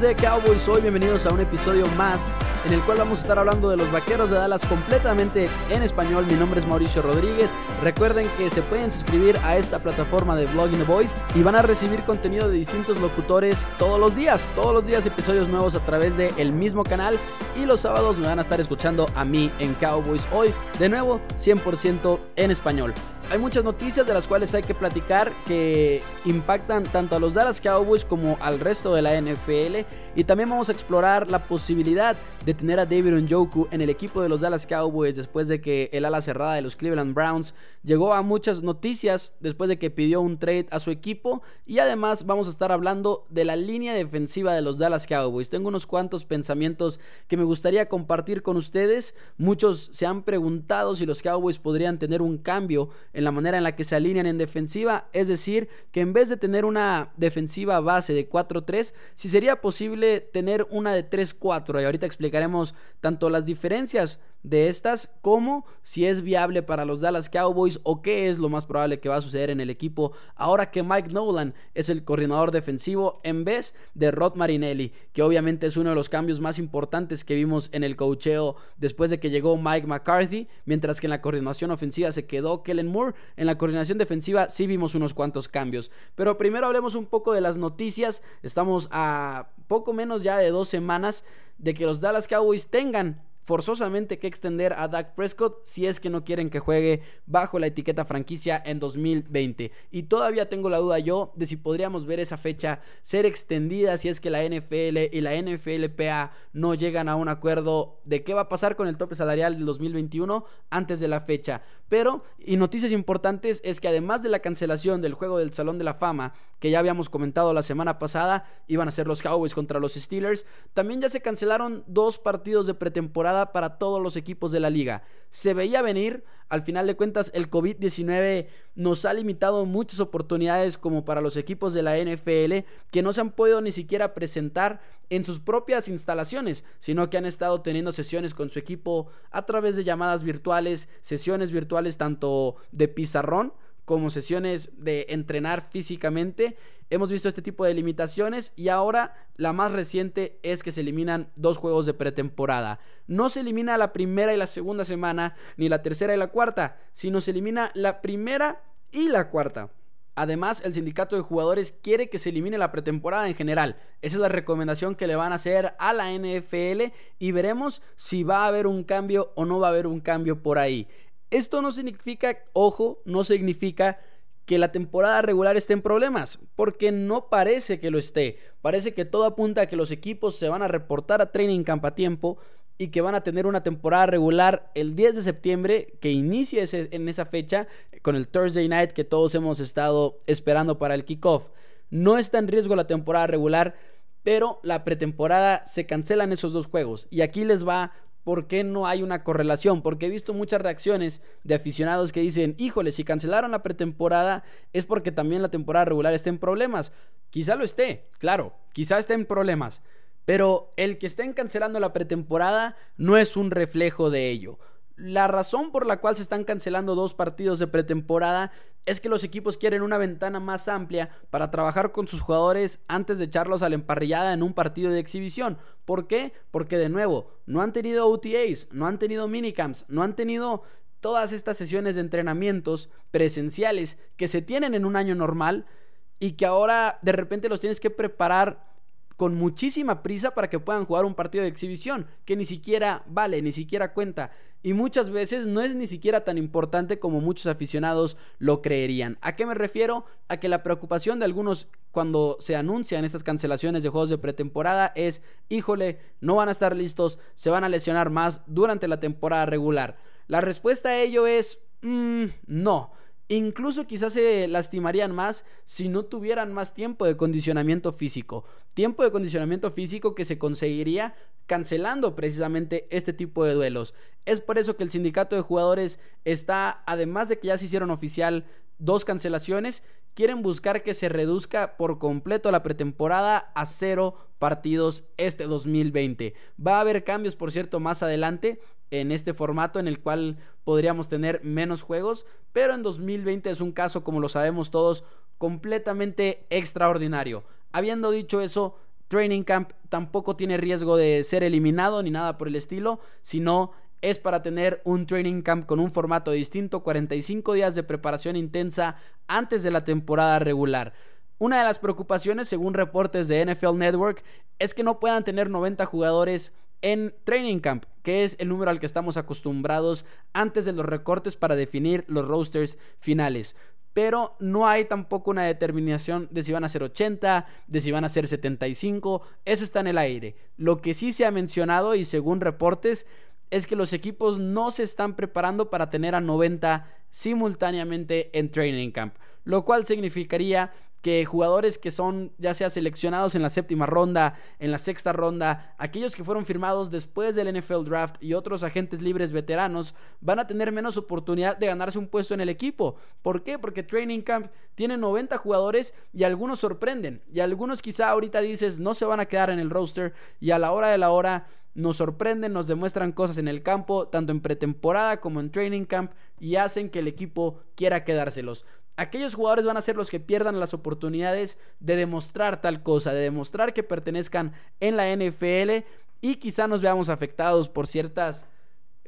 De Cowboys, hoy bienvenidos a un episodio más en el cual vamos a estar hablando de los vaqueros de Dallas completamente en español. Mi nombre es Mauricio Rodríguez. Recuerden que se pueden suscribir a esta plataforma de Vlogging the Voice y van a recibir contenido de distintos locutores todos los días. Todos los días episodios nuevos a través del el mismo canal y los sábados me van a estar escuchando a mí en Cowboys hoy. De nuevo, 100% en español hay muchas noticias de las cuales hay que platicar que impactan tanto a los Dallas Cowboys como al resto de la NFL. Y también vamos a explorar la posibilidad de tener a David Njoku en el equipo de los Dallas Cowboys después de que el ala cerrada de los Cleveland Browns llegó a muchas noticias después de que pidió un trade a su equipo. Y además vamos a estar hablando de la línea defensiva de los Dallas Cowboys. Tengo unos cuantos pensamientos que me gustaría compartir con ustedes. Muchos se han preguntado si los Cowboys podrían tener un cambio en la manera en la que se alinean en defensiva, es decir, que en vez de tener una defensiva base de 4-3, si sería posible tener una de 3-4 y ahorita explicaremos tanto las diferencias de estas como si es viable para los Dallas Cowboys o qué es lo más probable que va a suceder en el equipo ahora que Mike Nolan es el coordinador defensivo en vez de Rod Marinelli, que obviamente es uno de los cambios más importantes que vimos en el cocheo después de que llegó Mike McCarthy, mientras que en la coordinación ofensiva se quedó Kellen Moore, en la coordinación defensiva sí vimos unos cuantos cambios. Pero primero hablemos un poco de las noticias, estamos a poco menos ya de dos semanas de que los Dallas Cowboys tengan forzosamente que extender a Dak Prescott si es que no quieren que juegue bajo la etiqueta franquicia en 2020. Y todavía tengo la duda yo de si podríamos ver esa fecha ser extendida si es que la NFL y la NFLPA no llegan a un acuerdo de qué va a pasar con el tope salarial del 2021 antes de la fecha. Pero, y noticias importantes es que además de la cancelación del juego del Salón de la Fama, que ya habíamos comentado la semana pasada, iban a ser los Cowboys contra los Steelers, también ya se cancelaron dos partidos de pretemporada para todos los equipos de la liga. Se veía venir, al final de cuentas el COVID-19 nos ha limitado muchas oportunidades como para los equipos de la NFL que no se han podido ni siquiera presentar en sus propias instalaciones, sino que han estado teniendo sesiones con su equipo a través de llamadas virtuales, sesiones virtuales tanto de pizarrón como sesiones de entrenar físicamente. Hemos visto este tipo de limitaciones y ahora la más reciente es que se eliminan dos juegos de pretemporada. No se elimina la primera y la segunda semana, ni la tercera y la cuarta, sino se elimina la primera y la cuarta. Además, el sindicato de jugadores quiere que se elimine la pretemporada en general. Esa es la recomendación que le van a hacer a la NFL y veremos si va a haber un cambio o no va a haber un cambio por ahí. Esto no significa, ojo, no significa que la temporada regular esté en problemas, porque no parece que lo esté. Parece que todo apunta a que los equipos se van a reportar a training camp a tiempo y que van a tener una temporada regular el 10 de septiembre que inicie en esa fecha con el Thursday Night que todos hemos estado esperando para el kickoff. No está en riesgo la temporada regular, pero la pretemporada se cancelan esos dos juegos y aquí les va por qué no hay una correlación, porque he visto muchas reacciones de aficionados que dicen, híjole, si cancelaron la pretemporada es porque también la temporada regular está en problemas. Quizá lo esté, claro, quizá esté en problemas, pero el que estén cancelando la pretemporada no es un reflejo de ello. La razón por la cual se están cancelando dos partidos de pretemporada es que los equipos quieren una ventana más amplia para trabajar con sus jugadores antes de echarlos a la emparrillada en un partido de exhibición. ¿Por qué? Porque de nuevo, no han tenido OTAs, no han tenido minicamps, no han tenido todas estas sesiones de entrenamientos presenciales que se tienen en un año normal y que ahora de repente los tienes que preparar con muchísima prisa para que puedan jugar un partido de exhibición, que ni siquiera vale, ni siquiera cuenta. Y muchas veces no es ni siquiera tan importante como muchos aficionados lo creerían. ¿A qué me refiero? A que la preocupación de algunos cuando se anuncian estas cancelaciones de juegos de pretemporada es, híjole, no van a estar listos, se van a lesionar más durante la temporada regular. La respuesta a ello es, mmm, no. Incluso quizás se lastimarían más si no tuvieran más tiempo de condicionamiento físico. Tiempo de condicionamiento físico que se conseguiría cancelando precisamente este tipo de duelos. Es por eso que el sindicato de jugadores está, además de que ya se hicieron oficial dos cancelaciones, quieren buscar que se reduzca por completo la pretemporada a cero partidos este 2020. Va a haber cambios, por cierto, más adelante en este formato en el cual podríamos tener menos juegos, pero en 2020 es un caso, como lo sabemos todos, completamente extraordinario. Habiendo dicho eso, Training Camp tampoco tiene riesgo de ser eliminado ni nada por el estilo, sino es para tener un training camp con un formato distinto, 45 días de preparación intensa antes de la temporada regular. Una de las preocupaciones, según reportes de NFL Network, es que no puedan tener 90 jugadores en Training Camp, que es el número al que estamos acostumbrados antes de los recortes para definir los rosters finales. Pero no hay tampoco una determinación de si van a ser 80, de si van a ser 75, eso está en el aire. Lo que sí se ha mencionado y según reportes es que los equipos no se están preparando para tener a 90 simultáneamente en Training Camp, lo cual significaría que jugadores que son ya sea seleccionados en la séptima ronda, en la sexta ronda, aquellos que fueron firmados después del NFL Draft y otros agentes libres veteranos van a tener menos oportunidad de ganarse un puesto en el equipo. ¿Por qué? Porque Training Camp tiene 90 jugadores y algunos sorprenden y algunos quizá ahorita dices no se van a quedar en el roster y a la hora de la hora nos sorprenden, nos demuestran cosas en el campo, tanto en pretemporada como en training camp, y hacen que el equipo quiera quedárselos aquellos jugadores van a ser los que pierdan las oportunidades de demostrar tal cosa, de demostrar que pertenezcan en la NFL y quizá nos veamos afectados por ciertas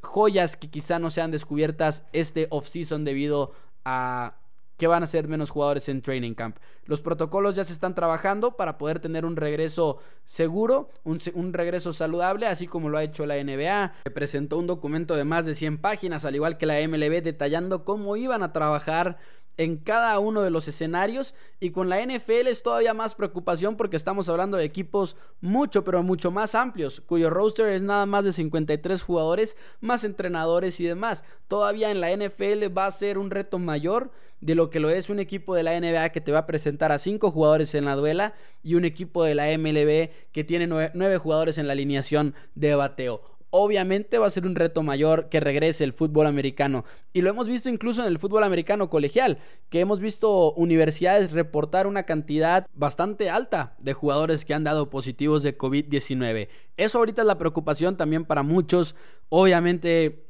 joyas que quizá no sean descubiertas este offseason debido a que van a ser menos jugadores en training camp. Los protocolos ya se están trabajando para poder tener un regreso seguro, un, regreso saludable, así como lo ha hecho la NBA. Presentó un documento de más de 100 páginas, al igual que la MLB, detallando cómo iban a trabajar en cada uno de los escenarios y con la NFL es todavía más preocupación porque estamos hablando de equipos mucho pero mucho más amplios cuyo roster es nada más de 53 jugadores más entrenadores y demás. Todavía en la NFL va a ser un reto mayor de lo que lo es un equipo de la NBA que te va a presentar a 5 jugadores en la duela y un equipo de la MLB que tiene 9 jugadores en la alineación de bateo obviamente va a ser un reto mayor que regrese el fútbol americano. Y lo hemos visto incluso en el fútbol americano colegial, que hemos visto universidades reportar una cantidad bastante alta de jugadores que han dado positivos de COVID-19. Eso ahorita es la preocupación también para muchos. Obviamente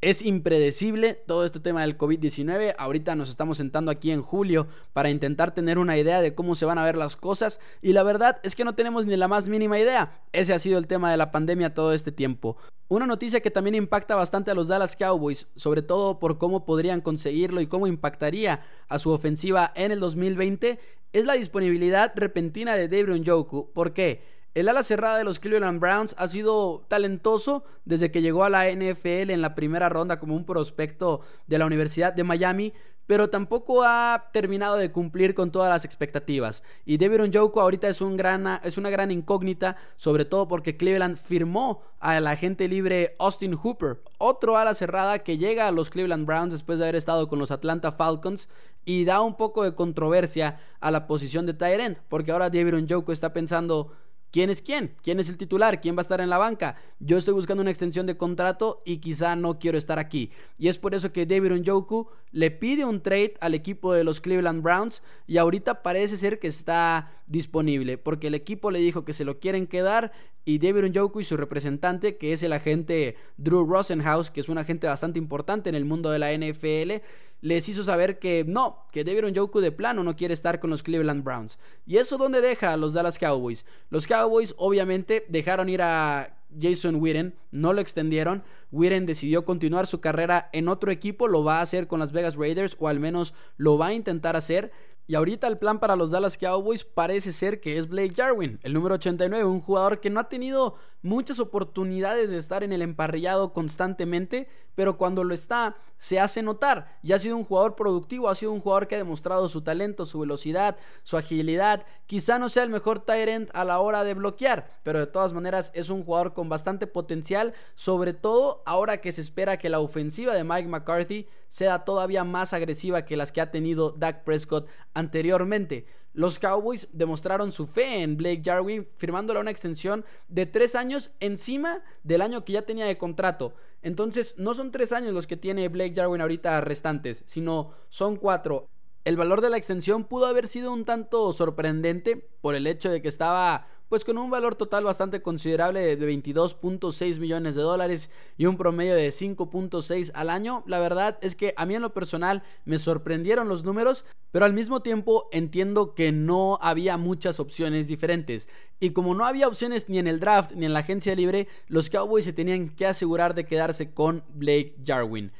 es impredecible todo este tema del COVID-19. Ahorita nos estamos sentando aquí en julio para intentar tener una idea de cómo se van a ver las cosas. Y la verdad es que no tenemos ni la más mínima idea. Ese ha sido el tema de la pandemia todo este tiempo. Una noticia que también impacta bastante a los Dallas Cowboys, sobre todo por cómo podrían conseguirlo y cómo impactaría a su ofensiva en el 2020, es la disponibilidad repentina de David Njoku. ¿Por qué? El ala cerrada de los Cleveland Browns ha sido talentoso desde que llegó a la NFL en la primera ronda como un prospecto de la Universidad de Miami, pero tampoco ha terminado de cumplir con todas las expectativas. Y David Njoku ahorita es, un gran, es una gran incógnita, sobre todo porque Cleveland firmó al agente libre Austin Hooper, otro ala cerrada que llega a los Cleveland Browns después de haber estado con los Atlanta Falcons y da un poco de controversia a la posición de tight end, porque ahora David Njoku está pensando ¿Quién es quién? ¿Quién es el titular? ¿Quién va a estar en la banca? Yo estoy buscando una extensión de contrato y quizá no quiero estar aquí. Y es por eso que David Njoku le pide un trade al equipo de los Cleveland Browns y ahorita parece ser que está disponible porque el equipo le dijo que se lo quieren quedar y David Njoku y su representante, que es el agente Drew Rosenhaus, que es un agente bastante importante en el mundo de la NFL, les hizo saber que no, que David Njoku de plano no quiere estar con los Cleveland Browns. ¿Y eso dónde deja a los Dallas Cowboys? Los Cowboys obviamente dejaron ir a Jason Witten, no lo extendieron. Witten decidió continuar su carrera en otro equipo, lo va a hacer con las Vegas Raiders o al menos lo va a intentar hacer. Y ahorita el plan para los Dallas Cowboys parece ser que es Blake Jarwin, el número 89, un jugador que no ha tenido muchas oportunidades de estar en el emparrillado constantemente, pero cuando lo está se hace notar. Y ha sido un jugador productivo, ha sido un jugador que ha demostrado su talento, su velocidad, su agilidad. Quizá no sea el mejor end a la hora de bloquear, pero de todas maneras es un jugador con bastante potencial, sobre todo ahora que se espera que la ofensiva de Mike McCarthy sea todavía más agresiva que las que ha tenido Dak Prescott anteriormente. Los Cowboys demostraron su fe en Blake Jarwin firmándole una extensión de tres años encima del año que ya tenía de contrato. Entonces no son tres años los que tiene Blake Jarwin ahorita restantes, sino son cuatro. El valor de la extensión pudo haber sido un tanto sorprendente por el hecho de que estaba pues con un valor total bastante considerable de 22.6 millones de dólares y un promedio de 5.6 al año. La verdad es que a mí en lo personal me sorprendieron los números, pero al mismo tiempo entiendo que no había muchas opciones diferentes. Y como no había opciones ni en el draft ni en la agencia libre, los Cowboys se tenían que asegurar de quedarse con Blake Jarwin.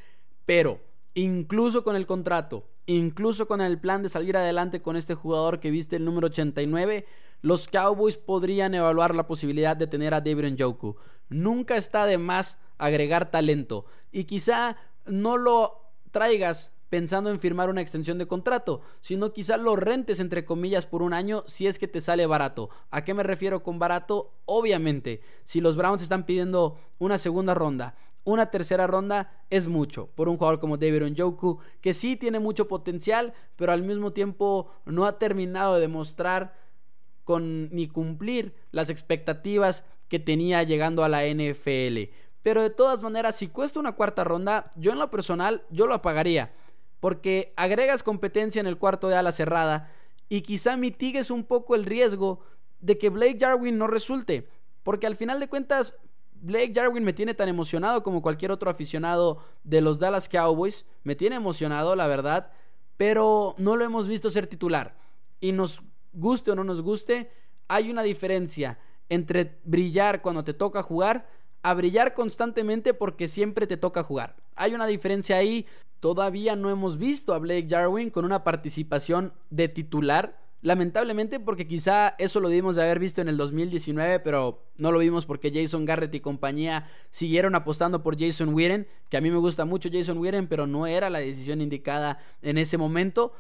Pero, incluso con el contrato, incluso con el plan de salir adelante con este jugador que viste el número 89, los Cowboys podrían evaluar la posibilidad de tener a David Njoku. Nunca está de más agregar talento y quizá no lo traigas pensando en firmar una extensión de contrato, sino quizá lo rentes entre comillas por un año si es que te sale barato. ¿A qué me refiero con barato? Obviamente, si los Browns están pidiendo una segunda ronda, una tercera ronda es mucho por un jugador como David Njoku, que sí tiene mucho potencial, pero al mismo tiempo no ha terminado de demostrar con, ni cumplir las expectativas que tenía llegando a la NFL. Pero de todas maneras, si cuesta una cuarta ronda, yo en lo personal, yo lo apagaría. Porque agregas competencia en el cuarto de ala cerrada y quizá mitigues un poco el riesgo de que Blake Jarwin no resulte. Porque al final de cuentas, Blake Jarwin me tiene tan emocionado como cualquier otro aficionado de los Dallas Cowboys. Me tiene emocionado, la verdad. Pero no lo hemos visto ser titular. Y nos guste o no nos guste, hay una diferencia entre brillar cuando te toca jugar a brillar constantemente porque siempre te toca jugar. Hay una diferencia ahí. Todavía no hemos visto a Blake Jarwin con una participación de titular Lamentablemente porque quizá eso lo debimos de haber visto en el 2019, pero no lo vimos porque Jason Garrett y compañía siguieron apostando por Jason Witten, que a mí me gusta mucho Jason Witten, pero no era la decisión indicada en ese momento.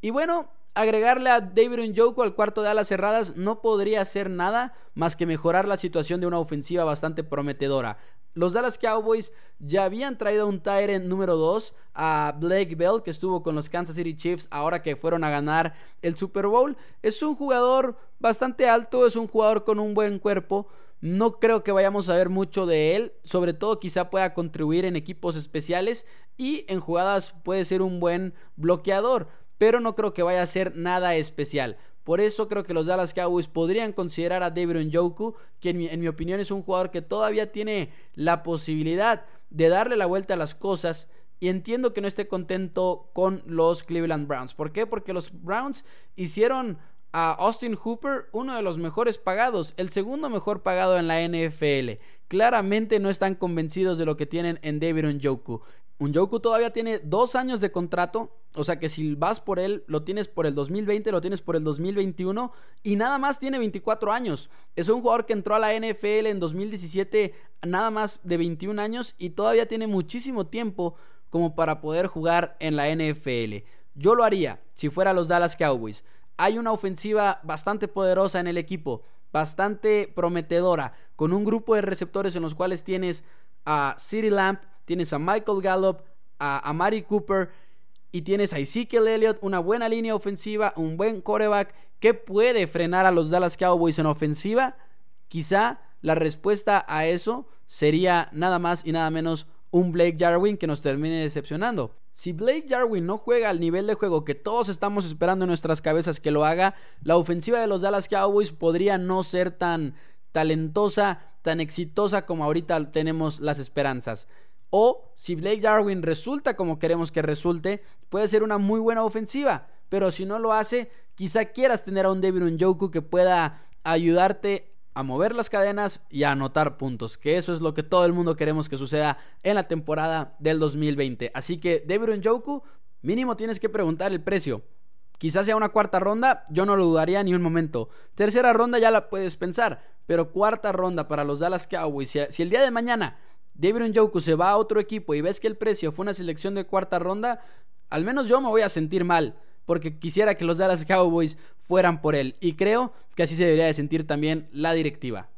Y bueno, agregarle a David Njoku al cuarto de alas cerradas no podría hacer nada más que mejorar la situación de una ofensiva bastante prometedora. Los Dallas Cowboys ya habían traído un Tyrant número 2 a Blake Bell, que estuvo con los Kansas City Chiefs ahora que fueron a ganar el Super Bowl. Es un jugador bastante alto, es un jugador con un buen cuerpo. No creo que vayamos a ver mucho de él, sobre todo quizá pueda contribuir en equipos especiales y en jugadas puede ser un buen bloqueador, pero no creo que vaya a ser nada especial. Por eso creo que los Dallas Cowboys podrían considerar a David Njoku, que en mi, opinión es un jugador que todavía tiene la posibilidad de darle la vuelta a las cosas. Y entiendo que no esté contento con los Cleveland Browns. ¿Por qué? Porque los Browns hicieron a Austin Hooper uno de los mejores pagados, el segundo mejor pagado en la NFL. Claramente no están convencidos de lo que tienen en David Njoku. Njoku todavía tiene dos años de contrato, o sea que si vas por él, lo tienes por el 2020, lo tienes por el 2021 y nada más tiene 24 años. Es un jugador que entró a la NFL en 2017, nada más de 21 años y todavía tiene muchísimo tiempo como para poder jugar en la NFL. Yo lo haría si fuera los Dallas Cowboys. Hay una ofensiva bastante poderosa en el equipo, bastante prometedora, con un grupo de receptores en los cuales tienes a City Lamp, tienes a Michael Gallup, a, Mari Cooper y tienes a Ezekiel Elliott, una buena línea ofensiva, un buen coreback que puede frenar a los Dallas Cowboys en ofensiva. Quizá la respuesta a eso sería nada más y nada menos un Blake Jarwin que nos termine decepcionando. Si Blake Jarwin no juega al nivel de juego que todos estamos esperando en nuestras cabezas que lo haga, la ofensiva de los Dallas Cowboys podría no ser tan talentosa, tan exitosa como ahorita tenemos las esperanzas. O si Blake Darwin resulta como queremos que resulte, puede ser una muy buena ofensiva. Pero si no lo hace, quizá quieras tener a un David Njoku que pueda ayudarte a mover las cadenas y a anotar puntos, que eso es lo que todo el mundo queremos que suceda en la temporada del 2020. Así que David Njoku, mínimo tienes que preguntar el precio. Quizás sea una cuarta ronda, yo no lo dudaría ni un momento. Tercera ronda ya la puedes pensar, pero cuarta ronda para los Dallas Cowboys. Si, el día de mañana David Njoku se va a otro equipo y ves que el precio fue una selección de cuarta ronda, al menos yo me voy a sentir mal, porque quisiera que los Dallas Cowboys fueran por él. Y creo que así se debería de sentir también la directiva.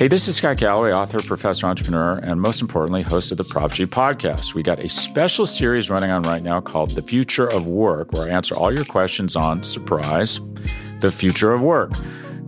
Hey, this is Scott Galloway, author, professor, entrepreneur, and most importantly, host of the Prop G podcast. We got a special series running on right now called The Future of Work, where I answer all your questions on surprise, the future of work.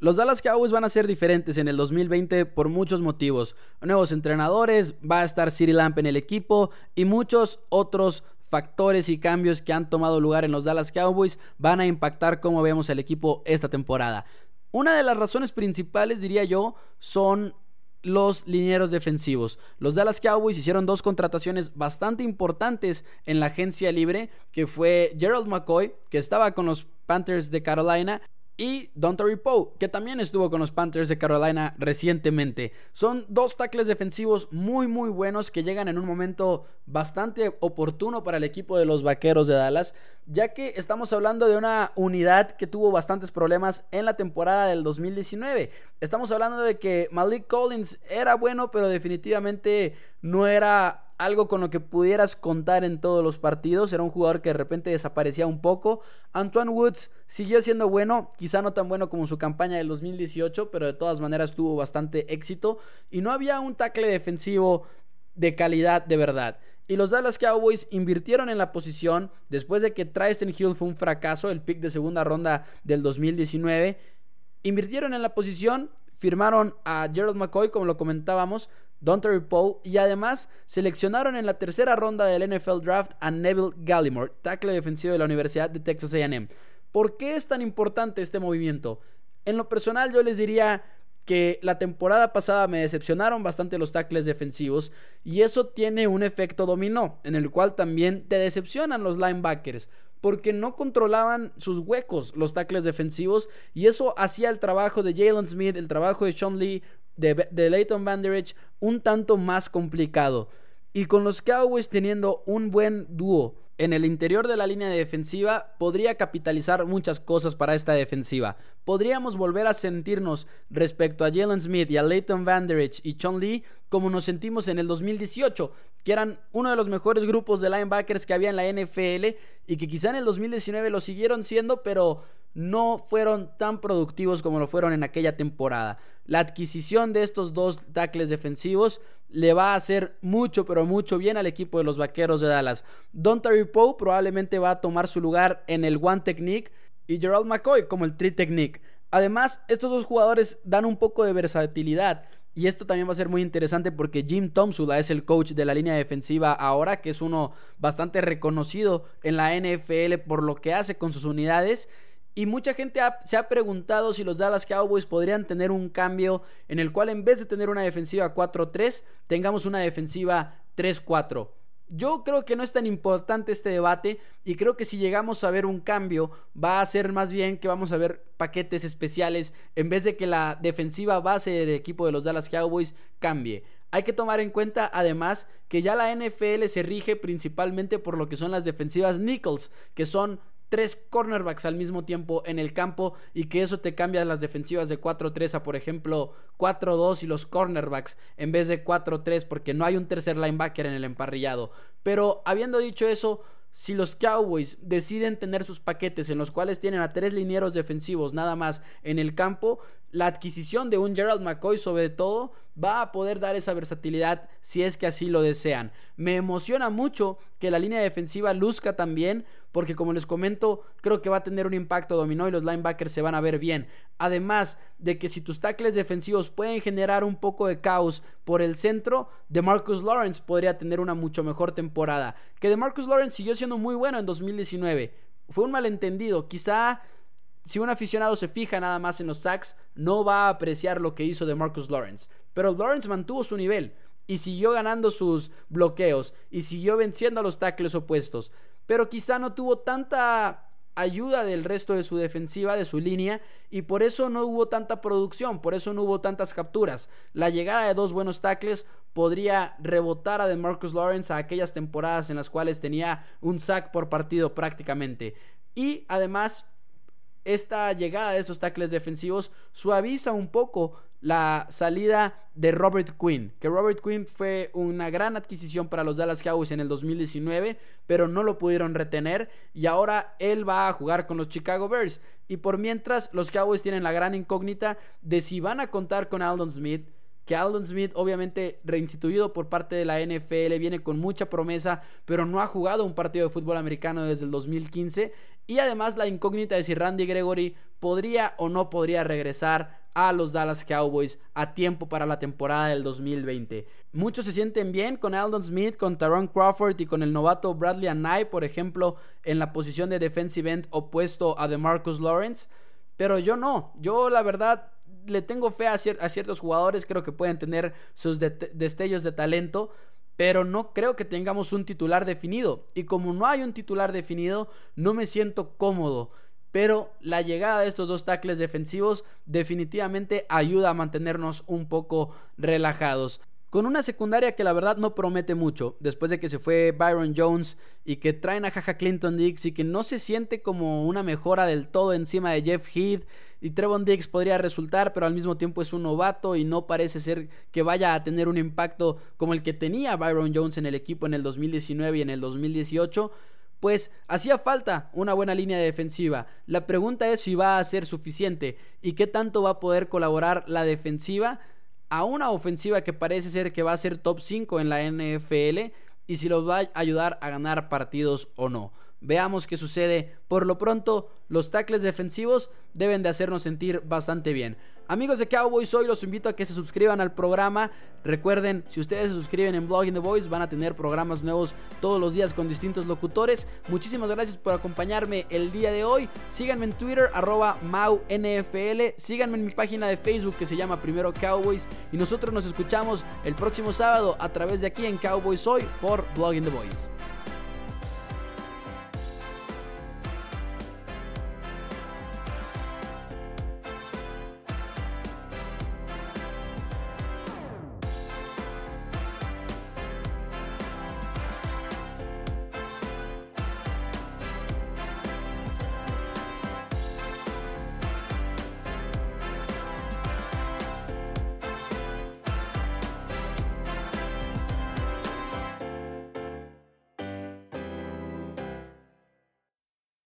Los Dallas Cowboys van a ser diferentes en el 2020 por muchos motivos. Nuevos entrenadores, va a estar City Lamp en el equipo y muchos otros factores y cambios que han tomado lugar en los Dallas Cowboys van a impactar cómo vemos el equipo esta temporada. Una de las razones principales, diría yo, son los linieros defensivos. Los Dallas Cowboys hicieron dos contrataciones bastante importantes en la agencia libre, que fue Gerald McCoy, que estaba con los Panthers de Carolina, y Dontary Poe, que también estuvo con los Panthers de Carolina recientemente. Son dos tackles defensivos muy muy buenos que llegan en un momento bastante oportuno para el equipo de los Vaqueros de Dallas, ya que estamos hablando de una unidad que tuvo bastantes problemas en la temporada del 2019. Estamos hablando de que Malik Collins era bueno, pero definitivamente no era algo con lo que pudieras contar en todos los partidos. Era un jugador que de repente desaparecía un poco. Antoine Woods siguió siendo bueno, quizá no tan bueno como su campaña del 2018, pero de todas maneras tuvo bastante éxito. Y no había un tackle defensivo de calidad de verdad. Y los Dallas Cowboys invirtieron en la posición después de que Tristan Hill fue un fracaso, el pick de segunda ronda del 2019. Invirtieron en la posición, firmaron a Gerald McCoy, como lo comentábamos, Terry Poe y además seleccionaron en la tercera ronda del NFL Draft a Neville Gallimore, tackle defensivo de la Universidad de Texas AM. ¿Por qué es tan importante este movimiento? En lo personal yo les diría que la temporada pasada me decepcionaron bastante los tackles defensivos y eso tiene un efecto dominó, en el cual también te decepcionan los linebackers porque no controlaban sus huecos los tackles defensivos y eso hacía el trabajo de Jalen Smith, el trabajo de Sean Lee de, de Leighton Van un tanto más complicado. Y con los Cowboys teniendo un buen dúo en el interior de la línea defensiva, podría capitalizar muchas cosas para esta defensiva. Podríamos volver a sentirnos respecto a Jalen Smith y a Leighton Van y Chun Lee como nos sentimos en el 2018, que eran uno de los mejores grupos de linebackers que había en la NFL y que quizá en el 2019 lo siguieron siendo, pero no fueron tan productivos como lo fueron en aquella temporada. La adquisición de estos dos tackles defensivos le va a hacer mucho, pero mucho bien al equipo de los Vaqueros de Dallas. Don Terry Poe probablemente va a tomar su lugar en el One Technique y Gerald McCoy como el Three Technique. Además, estos dos jugadores dan un poco de versatilidad. Y esto también va a ser muy interesante porque Jim Tomsula es el coach de la línea defensiva ahora, que es uno bastante reconocido en la NFL por lo que hace con sus unidades. Y mucha gente se ha preguntado si los Dallas Cowboys podrían tener un cambio en el cual en vez de tener una defensiva 4-3, tengamos una defensiva 3-4. Yo creo que no es tan importante este debate y creo que si llegamos a ver un cambio va a ser más bien que vamos a ver paquetes especiales en vez de que la defensiva base del equipo de los Dallas Cowboys cambie. Hay que tomar en cuenta además que ya la NFL se rige principalmente por lo que son las defensivas nickels, que son tres cornerbacks al mismo tiempo en el campo y que eso te cambia las defensivas de 4-3 a por ejemplo 4-2 y los cornerbacks en vez de 4-3 porque no hay un tercer linebacker en el emparrillado. Pero habiendo dicho eso, si los Cowboys deciden tener sus paquetes en los cuales tienen a tres linieros defensivos nada más en el campo, la adquisición de un Gerald McCoy sobre todo va a poder dar esa versatilidad si es que así lo desean. Me emociona mucho que la línea defensiva luzca también porque como les comento creo que va a tener un impacto dominó y los linebackers se van a ver bien. Además de que si tus tackles defensivos pueden generar un poco de caos por el centro, de Marcus Lawrence podría tener una mucho mejor temporada. Que de Marcus Lawrence siguió siendo muy bueno en 2019. Fue un malentendido, quizá si un aficionado se fija nada más en los sacks, no va a apreciar lo que hizo de Marcus Lawrence. Pero Lawrence mantuvo su nivel y siguió ganando sus bloqueos y siguió venciendo a los tackles opuestos. Pero quizá no tuvo tanta ayuda del resto de su defensiva, de su línea, y por eso no hubo tanta producción, por eso no hubo tantas capturas. La llegada de dos buenos tackles podría rebotar a de Marcus Lawrence a aquellas temporadas en las cuales tenía un sack por partido prácticamente. Y además esta llegada de estos tackles defensivos suaviza un poco la salida de Robert Quinn, que Robert Quinn fue una gran adquisición para los Dallas Cowboys en el 2019, pero no lo pudieron retener y ahora él va a jugar con los Chicago Bears. Y por mientras, los Cowboys tienen la gran incógnita de si van a contar con Aldon Smith, que Aldon Smith, obviamente reinstituido por parte de la NFL, viene con mucha promesa, pero no ha jugado un partido de fútbol americano desde el 2015. Y además la incógnita de si Randy Gregory podría o no podría regresar a los Dallas Cowboys a tiempo para la temporada del 2020. Muchos se sienten bien con Aldon Smith, con Tyrone Crawford y con el novato Bradley Anay, por ejemplo, en la posición de defensive end opuesto a DeMarcus Lawrence. Pero yo no, yo la verdad le tengo fe a, ciertos jugadores, creo que pueden tener sus destellos de talento, pero no creo que tengamos un titular definido. Y como no hay un titular definido, no me siento cómodo. Pero la llegada de estos dos tackles defensivos definitivamente ayuda a mantenernos un poco relajados. Con una secundaria que la verdad no promete mucho, después de que se fue Byron Jones y que traen a Jaja Clinton Dix y que no se siente como una mejora del todo encima de Jeff Heath y Trevon Dix podría resultar, pero al mismo tiempo es un novato y no parece ser que vaya a tener un impacto como el que tenía Byron Jones en el equipo en el 2019 y en el 2018 pues hacía falta una buena línea defensiva. La pregunta es si va a ser suficiente y qué tanto va a poder colaborar la defensiva a una ofensiva que parece ser que va a ser top 5 en la NFL y si los va a ayudar a ganar partidos o no. Veamos qué sucede. Por lo pronto, los tackles defensivos deben de hacernos sentir bastante bien. Amigos de Cowboys, hoy los invito a que se suscriban al programa. Recuerden, si ustedes se suscriben en Blogging the Voice, van a tener programas nuevos todos los días con distintos locutores. Muchísimas gracias por acompañarme el día de hoy. Síganme en Twitter, arroba MauNFL. Síganme en mi página de Facebook que se llama Primero Cowboys. Y nosotros nos escuchamos el próximo sábado a través de aquí en Cowboys Hoy por Blogging the Voice.